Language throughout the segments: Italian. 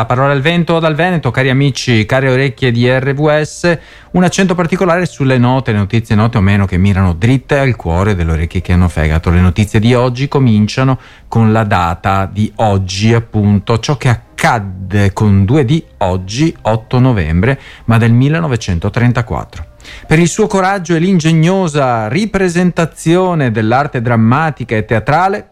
La parola al vento dal Veneto, cari amici, care orecchie di RVS, un accento particolare sulle note, le notizie note o meno che mirano dritte al cuore delle orecchie che hanno fegato. Le notizie di oggi cominciano con la data di oggi, appunto, ciò che accadde con 2D oggi, 8 novembre, ma del 1934. Per il suo coraggio e l'ingegnosa ripresentazione dell'arte drammatica e teatrale,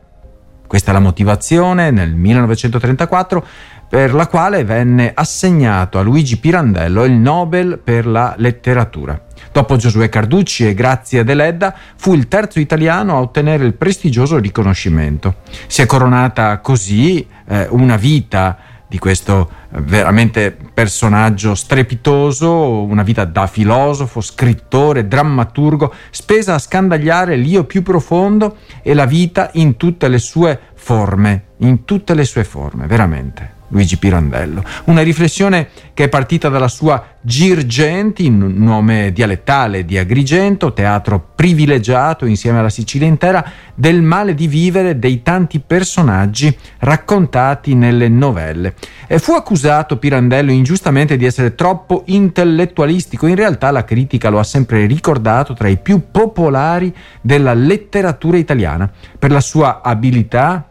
questa è la motivazione nel 1934 per la quale venne assegnato a Luigi Pirandello il Nobel per la letteratura. Dopo Giosuè Carducci e Grazia Deledda, fu il terzo italiano a ottenere il prestigioso riconoscimento. Si è coronata così eh, una vita di questo eh, veramente personaggio strepitoso, una vita da filosofo, scrittore, drammaturgo, spesa a scandagliare l'io più profondo e la vita in tutte le sue forme, in tutte le sue forme, veramente. Luigi Pirandello. Una riflessione che è partita dalla sua Girgenti, nome dialettale di Agrigento, teatro privilegiato insieme alla Sicilia intera, del male di vivere dei tanti personaggi raccontati nelle novelle. E fu accusato Pirandello ingiustamente di essere troppo intellettualistico, in realtà la critica lo ha sempre ricordato tra i più popolari della letteratura italiana, per la sua abilità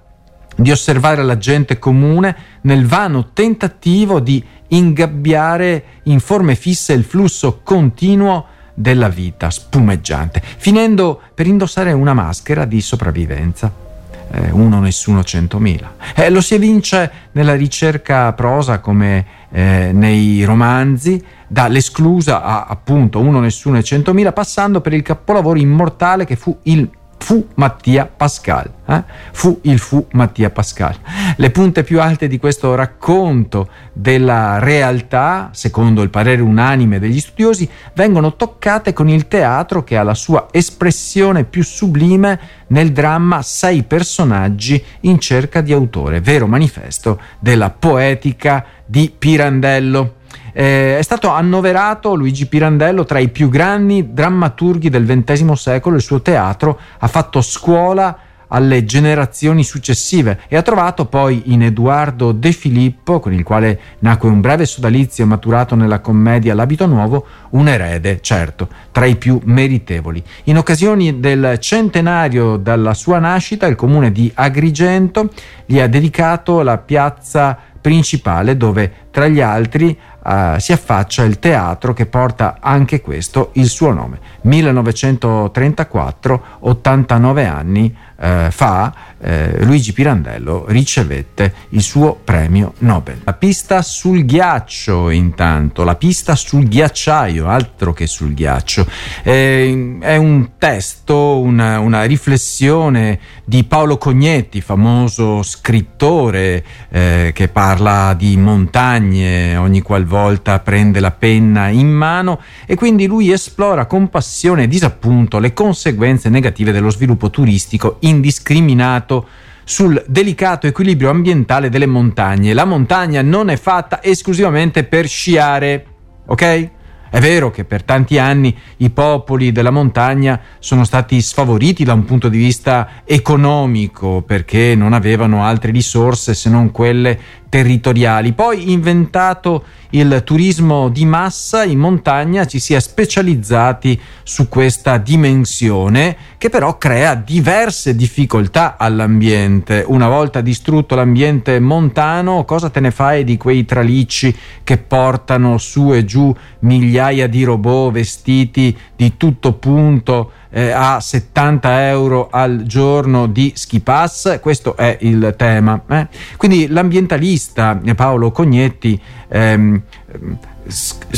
di osservare la gente comune nel vano tentativo di ingabbiare in forme fisse il flusso continuo della vita spumeggiante, finendo per indossare una maschera di sopravvivenza. Eh, uno nessuno centomila. Eh, lo si evince nella ricerca prosa come eh, nei romanzi, dall'esclusa a appunto uno nessuno e centomila, passando per il capolavoro immortale che fu il fu Mattia Pascal. Eh? Fu il fu Mattia Pascal. Le punte più alte di questo racconto della realtà, secondo il parere unanime degli studiosi, vengono toccate con il teatro che ha la sua espressione più sublime nel dramma Sei personaggi in cerca di autore, vero manifesto della poetica di Pirandello. Eh, è stato annoverato Luigi Pirandello tra i più grandi drammaturghi del XX secolo, il suo teatro ha fatto scuola alle generazioni successive e ha trovato poi in Edoardo De Filippo, con il quale nacque un breve sodalizio maturato nella commedia L'abito nuovo, un erede, certo, tra i più meritevoli. In occasione del centenario dalla sua nascita, il comune di Agrigento gli ha dedicato la piazza principale dove tra gli altri uh, si affaccia il teatro che porta anche questo il suo nome. 1934, 89 anni uh, fa, uh, Luigi Pirandello ricevette il suo premio Nobel. La pista sul ghiaccio, intanto, la pista sul ghiacciaio, altro che sul ghiaccio. Eh, è un testo, una, una, riflessione di Paolo Cognetti, famoso scrittore eh, che parla di montagne ogni qualvolta prende la penna in mano e quindi lui esplora con passione e disappunto le conseguenze negative dello sviluppo turistico indiscriminato sul delicato equilibrio ambientale delle montagne. La montagna non è fatta esclusivamente per sciare, ok? È vero che per tanti anni i popoli della montagna sono stati sfavoriti da un punto di vista economico perché non avevano altre risorse se non quelle territoriali. Poi inventato il turismo di massa in montagna ci si è specializzati su questa dimensione che però crea diverse difficoltà all'ambiente. Una volta distrutto l'ambiente montano, cosa te ne fai di quei tralicci che portano su e giù migliaia di robot vestiti di tutto punto? Eh, a 70 euro al giorno di ski pass, questo è il tema. Eh? Quindi l'ambientalista Paolo Cognetti ehm,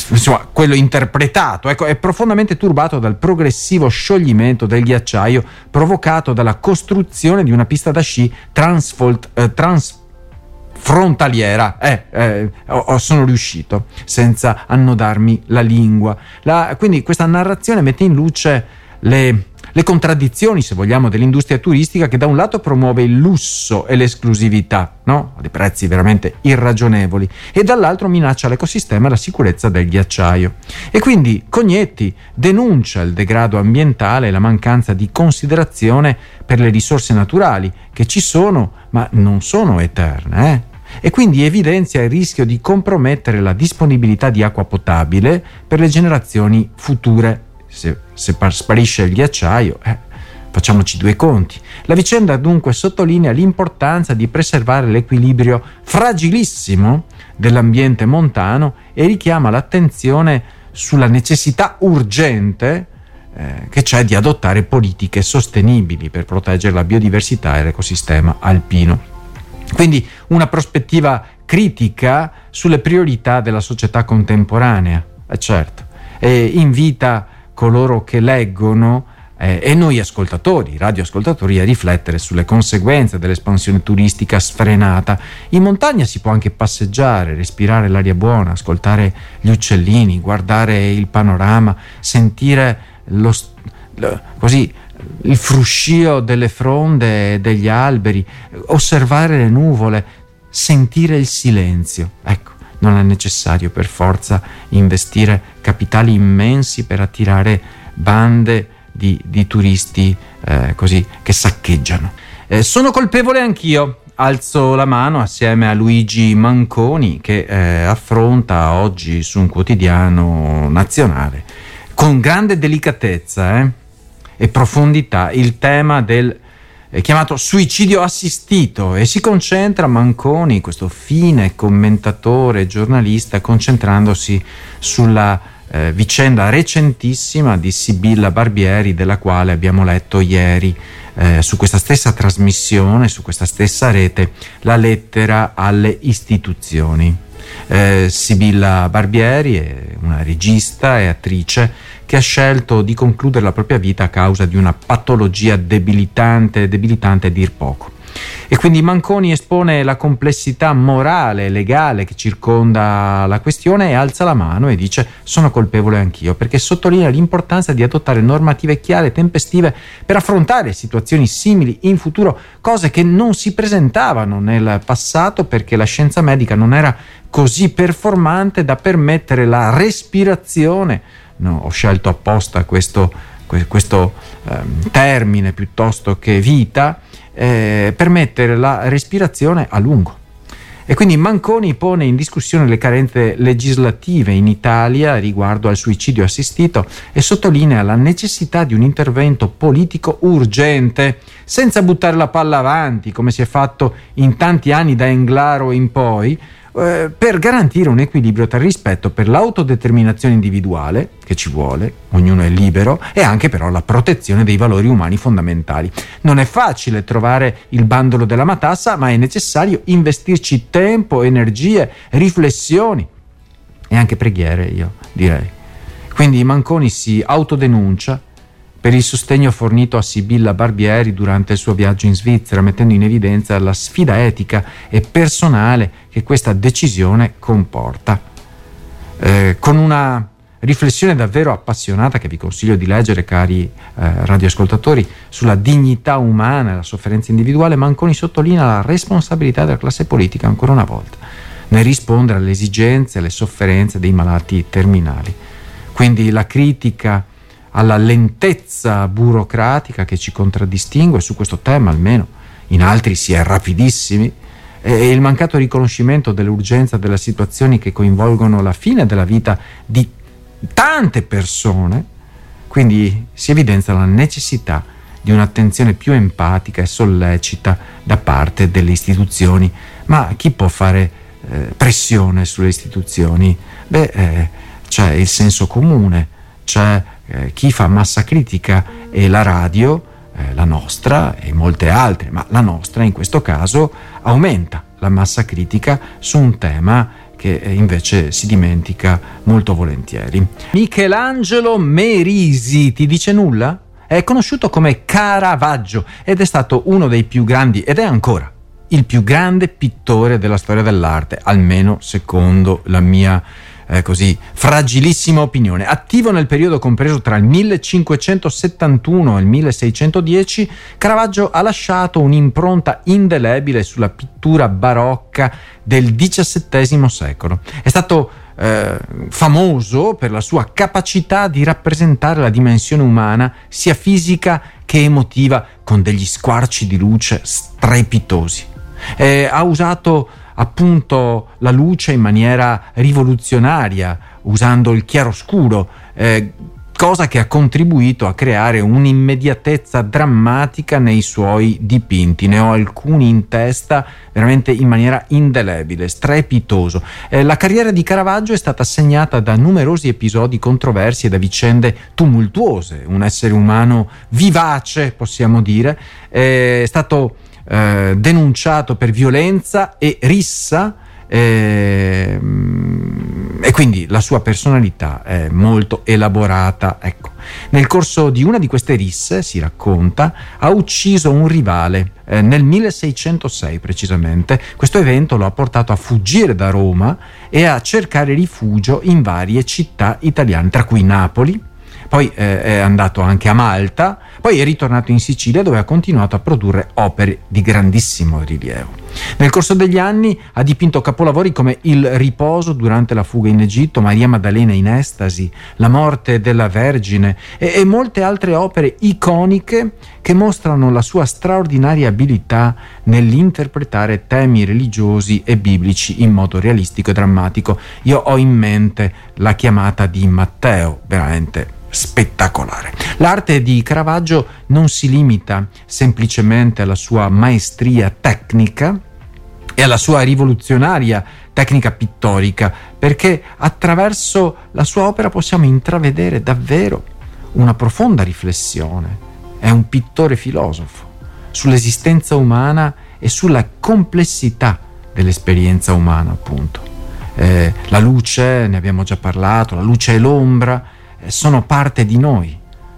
insomma, quello interpretato, ecco, è profondamente turbato dal progressivo scioglimento del ghiacciaio provocato dalla costruzione di una pista da sci transfolt, eh, trans frontaliera. Eh, eh, sono riuscito senza annodarmi la lingua. La, quindi questa narrazione mette in luce le, le contraddizioni, se vogliamo, dell'industria turistica che da un lato promuove il lusso e l'esclusività, no? a dei prezzi veramente irragionevoli, e dall'altro minaccia l'ecosistema e la sicurezza del ghiacciaio. E quindi Cognetti denuncia il degrado ambientale e la mancanza di considerazione per le risorse naturali, che ci sono, ma non sono eterne. Eh? e quindi evidenzia il rischio di compromettere la disponibilità di acqua potabile per le generazioni future. Se, se sparisce il ghiacciaio, eh, facciamoci due conti. La vicenda dunque sottolinea l'importanza di preservare l'equilibrio fragilissimo dell'ambiente montano e richiama l'attenzione sulla necessità urgente eh, che c'è di adottare politiche sostenibili per proteggere la biodiversità e l'ecosistema alpino. Quindi una prospettiva critica sulle priorità della società contemporanea, eh certo, e invita coloro che leggono eh, e noi ascoltatori, radioascoltatori, a riflettere sulle conseguenze dell'espansione turistica sfrenata. In montagna si può anche passeggiare, respirare l'aria buona, ascoltare gli uccellini, guardare il panorama, sentire lo, lo, così, il fruscio delle fronde e degli alberi, osservare le nuvole, sentire il silenzio. Ecco, non è necessario per forza investire capitali immensi per attirare bande di, di turisti eh, così che saccheggiano. Eh, sono colpevole anch'io. Alzo la mano assieme a Luigi Manconi che eh, affronta oggi su un quotidiano nazionale con grande delicatezza eh, e profondità il tema del eh, chiamato suicidio assistito e si concentra Manconi, questo fine commentatore giornalista, concentrandosi sulla eh, vicenda recentissima di Sibilla Barbieri, della quale abbiamo letto ieri eh, su questa stessa trasmissione, su questa stessa rete, la lettera alle istituzioni. Eh, Sibilla Barbieri è una regista e attrice che ha scelto di concludere la propria vita a causa di una patologia debilitante, debilitante a dir poco. E quindi Manconi espone la complessità morale e legale che circonda la questione e alza la mano e dice sono colpevole anch'io, perché sottolinea l'importanza di adottare normative chiare e tempestive per affrontare situazioni simili in futuro, cose che non si presentavano nel passato perché la scienza medica non era così performante da permettere la respirazione. No, ho scelto apposta questo, questo eh, termine piuttosto che vita eh, permettere la respirazione a lungo. E quindi Manconi pone in discussione le carenze legislative in Italia riguardo al suicidio assistito e sottolinea la necessità di un intervento politico urgente, senza buttare la palla avanti, come si è fatto in tanti anni da Englaro in poi, eh, per garantire un equilibrio tra rispetto per l'autodeterminazione individuale, che ci vuole, ognuno è libero, e anche però la protezione dei valori umani fondamentali. Non è facile trovare il bandolo della matassa, ma è necessario investirci tempo, energie, riflessioni e anche preghiere, io direi. Quindi Manconi si autodenuncia per il sostegno fornito a Sibilla Barbieri durante il suo viaggio in Svizzera, mettendo in evidenza la sfida etica e personale che questa decisione comporta. Eh, con una riflessione davvero appassionata che vi consiglio di leggere, cari eh, radioascoltatori, sulla dignità umana e la sofferenza individuale, Manconi sottolinea la responsabilità della classe politica ancora una volta nel rispondere alle esigenze e alle sofferenze dei malati terminali. Quindi la critica alla lentezza burocratica che ci contraddistingue su questo tema almeno, in altri si è rapidissimi, e il mancato riconoscimento dell'urgenza delle situazioni che coinvolgono la fine della vita di tante persone, quindi si evidenzia la necessità di un'attenzione più empatica e sollecita da parte delle istituzioni. Ma chi può fare eh, pressione sulle istituzioni? Beh, eh, c'è il senso comune, c'è eh, chi fa massa critica e la radio, eh, la nostra e molte altre, ma la nostra in questo caso aumenta la massa critica su un tema che eh, invece si dimentica molto volentieri. Michelangelo Merisi, ti dice nulla? È conosciuto come Caravaggio ed è stato uno dei più grandi, ed è ancora il più grande pittore della storia dell'arte, almeno secondo la mia eh, così fragilissima opinione. Attivo nel periodo compreso tra il 1571 e il 1610, Caravaggio ha lasciato un'impronta indelebile sulla pittura barocca del XVII secolo. È stato eh, famoso per la sua capacità di rappresentare la dimensione umana sia fisica che emotiva con degli squarci di luce strepitosi. Eh, ha usato appunto la luce in maniera rivoluzionaria, usando il chiaroscuro, eh, cosa che ha contribuito a creare un'immediatezza drammatica nei suoi dipinti. Ne ho alcuni in testa veramente in maniera indelebile, strepitoso. Eh, la carriera di Caravaggio è stata segnata da numerosi episodi controversi e da vicende tumultuose. Un essere umano vivace, possiamo dire, è stato eh, denunciato per violenza e rissa. Eh, e quindi la sua personalità è molto elaborata. Ecco. Nel corso di una di queste risse, si racconta, ha ucciso un rivale eh, nel 1606 precisamente. Questo evento lo ha portato a fuggire da Roma e a cercare rifugio in varie città italiane, tra cui Napoli, poi eh, è andato anche a Malta, poi è ritornato in Sicilia dove ha continuato a produrre opere di grandissimo rilievo. Nel corso degli anni ha dipinto capolavori come Il riposo durante la fuga in Egitto, Maria Maddalena in estasi, La morte della Vergine e, e molte altre opere iconiche che mostrano la sua straordinaria abilità nell'interpretare temi religiosi e biblici in modo realistico e drammatico. Io ho in mente la chiamata di Matteo, veramente spettacolare. L'arte di Caravaggio non si limita semplicemente alla sua maestria tecnica e alla sua rivoluzionaria tecnica pittorica, perché attraverso la sua opera possiamo intravedere davvero una profonda riflessione. È un pittore filosofo sull'esistenza umana e sulla complessità dell'esperienza umana, appunto. Eh, la luce, ne abbiamo già parlato, la luce e l'ombra, sono parte di noi,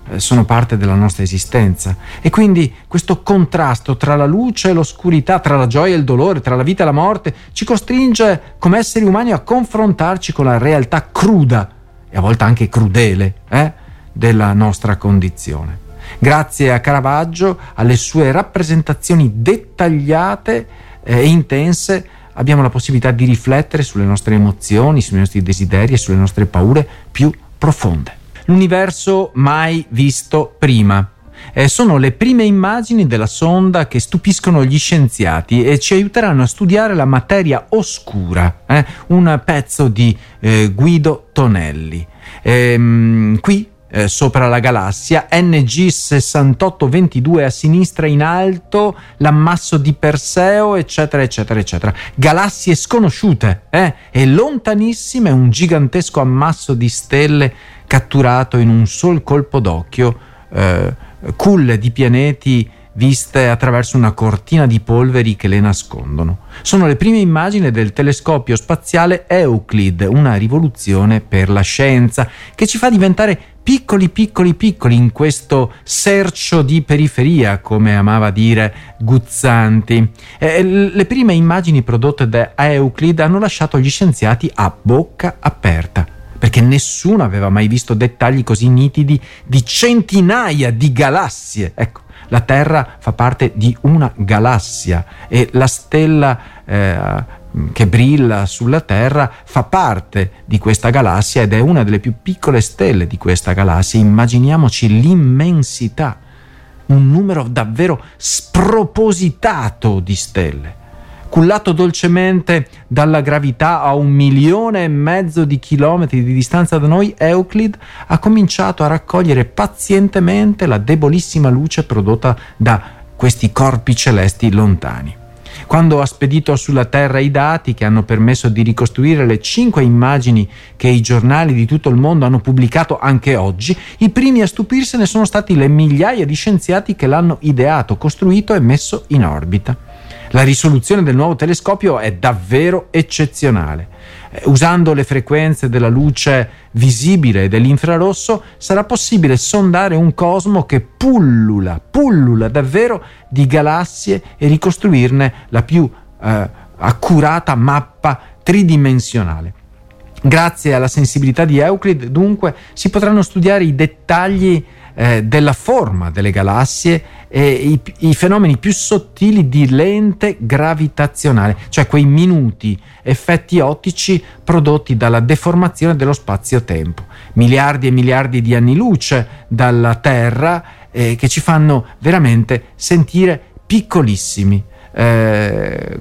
eh, sono parte della nostra esistenza. E quindi questo contrasto tra la luce e l'oscurità, tra la gioia e il dolore, tra la vita e la morte, ci costringe come esseri umani a confrontarci con la realtà cruda e a volte anche crudele eh, della nostra condizione. Grazie a Caravaggio, alle sue rappresentazioni dettagliate e intense, abbiamo la possibilità di riflettere sulle nostre emozioni, sui nostri desideri e sulle nostre paure più profonde. L'universo mai visto prima. Eh, sono le prime immagini della sonda che stupiscono gli scienziati e ci aiuteranno a studiare la materia oscura, eh? un pezzo di eh, Guido Tonelli. Ehm, qui eh, sopra la galassia, NG6822 a sinistra in alto, l'ammasso di Perseo, eccetera, eccetera, eccetera. Galassie sconosciute, eh? E lontanissime un gigantesco ammasso di stelle catturato in un sol colpo d'occhio, eh, culle di pianeti viste attraverso una cortina di polveri che le nascondono. Sono le prime immagini del telescopio spaziale Euclid, una rivoluzione per la scienza che ci fa diventare piccoli, piccoli, piccoli in questo sercio di periferia, come amava dire Guzzanti. Eh, le prime immagini prodotte da Euclid hanno lasciato gli scienziati a bocca aperta perché nessuno aveva mai visto dettagli così nitidi di centinaia di galassie. Ecco, la Terra fa parte di una galassia e la stella eh, che brilla sulla Terra fa parte di questa galassia ed è una delle più piccole stelle di questa galassia. Immaginiamoci l'immensità, un numero davvero spropositato di stelle cullato dolcemente dalla gravità a un milione e mezzo di chilometri di distanza da noi, Euclid ha cominciato a raccogliere pazientemente la debolissima luce prodotta da questi corpi celesti lontani. Quando ha spedito sulla Terra i dati che hanno permesso di ricostruire le cinque immagini che i giornali di tutto il mondo hanno pubblicato anche oggi, i primi a stupirsene sono stati le migliaia di scienziati che l'hanno ideato, costruito e messo in orbita. La risoluzione del nuovo telescopio è davvero eccezionale. Eh, usando le frequenze della luce visibile e dell'infrarosso sarà possibile sondare un cosmo che pullula, pullula davvero di galassie e ricostruirne la più eh, accurata mappa tridimensionale. Grazie alla sensibilità di Euclid, dunque, si potranno studiare i dettagli eh, della forma delle galassie e i, i, fenomeni più sottili di lente gravitazionale, cioè quei minuti effetti ottici prodotti dalla deformazione dello spazio-tempo. Miliardi e miliardi di anni luce dalla Terra eh, che ci fanno veramente sentire piccolissimi. eh,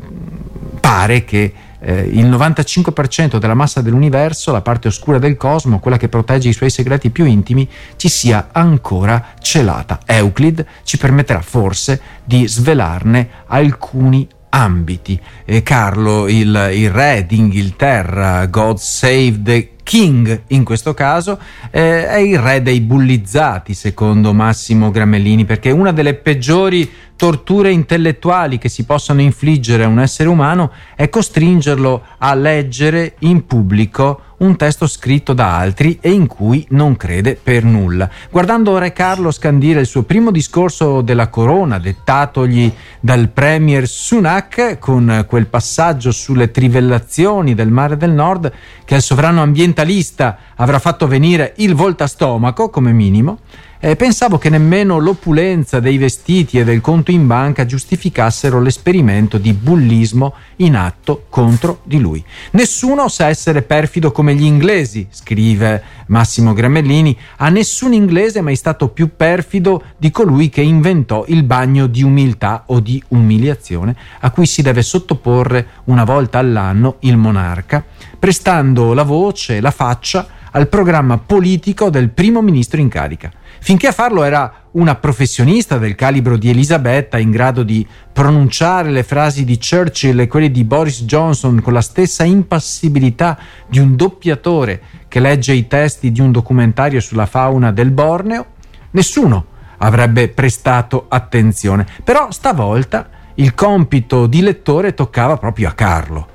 pare che eh, il 95% della massa dell'universo, la parte oscura del cosmo, quella che protegge i suoi segreti più intimi, ci sia ancora celata. Euclid ci permetterà forse di svelarne alcuni ambiti. Eh, Carlo, il, il re d'Inghilterra, God Save the King in questo caso, eh, è il re dei bullizzati, secondo Massimo Gramellini, perché una delle peggiori torture intellettuali che si possano infliggere a un essere umano è costringerlo a leggere in pubblico un testo scritto da altri e in cui non crede per nulla. Guardando Re Carlo scandire il suo primo discorso della corona, dettatogli dal premier Sunak, con quel passaggio sulle trivellazioni del mare del nord, che al sovrano ambientalista avrà fatto venire il voltastomaco come minimo, eh, pensavo che nemmeno l'opulenza dei vestiti e del conto in banca giustificassero l'esperimento di bullismo in atto contro di lui. Nessuno sa essere perfido come gli inglesi, scrive Massimo Gramellini, a nessun inglese è mai stato più perfido di colui che inventò il bagno di umiltà o di umiliazione a cui si deve sottoporre una volta all'anno il monarca, prestando la voce e la faccia al programma politico del primo ministro in carica. Finché a farlo era una professionista del calibro di Elisabetta in grado di pronunciare le frasi di Churchill e quelle di Boris Johnson con la stessa impassibilità di un doppiatore che legge i testi di un documentario sulla fauna del Borneo, nessuno avrebbe prestato attenzione. Però stavolta il compito di lettore toccava proprio a Carlo,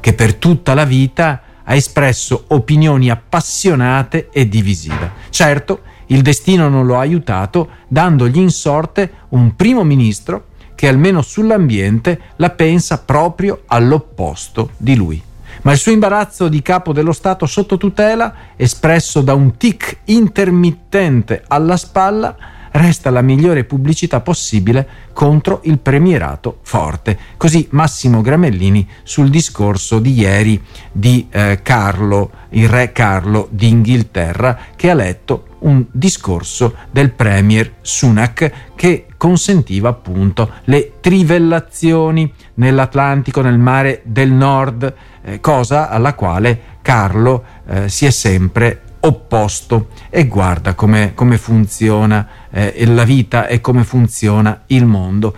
che per tutta la vita ha espresso opinioni appassionate e divisive. Certo, il destino non lo ha aiutato, dandogli in sorte un primo ministro che almeno sull'ambiente la pensa proprio all'opposto di lui. Ma il suo imbarazzo di capo dello Stato sotto tutela, espresso da un tic intermittente alla spalla, resta la migliore pubblicità possibile contro il premierato forte. Così Massimo Gramellini sul discorso di ieri di eh, Carlo, il re Carlo d'Inghilterra, che ha letto un discorso del premier Sunak che consentiva appunto le trivellazioni nell'Atlantico, nel mare del nord, eh, cosa alla quale Carlo eh, si è sempre opposto e guarda come, funziona eh, la vita e come funziona il mondo.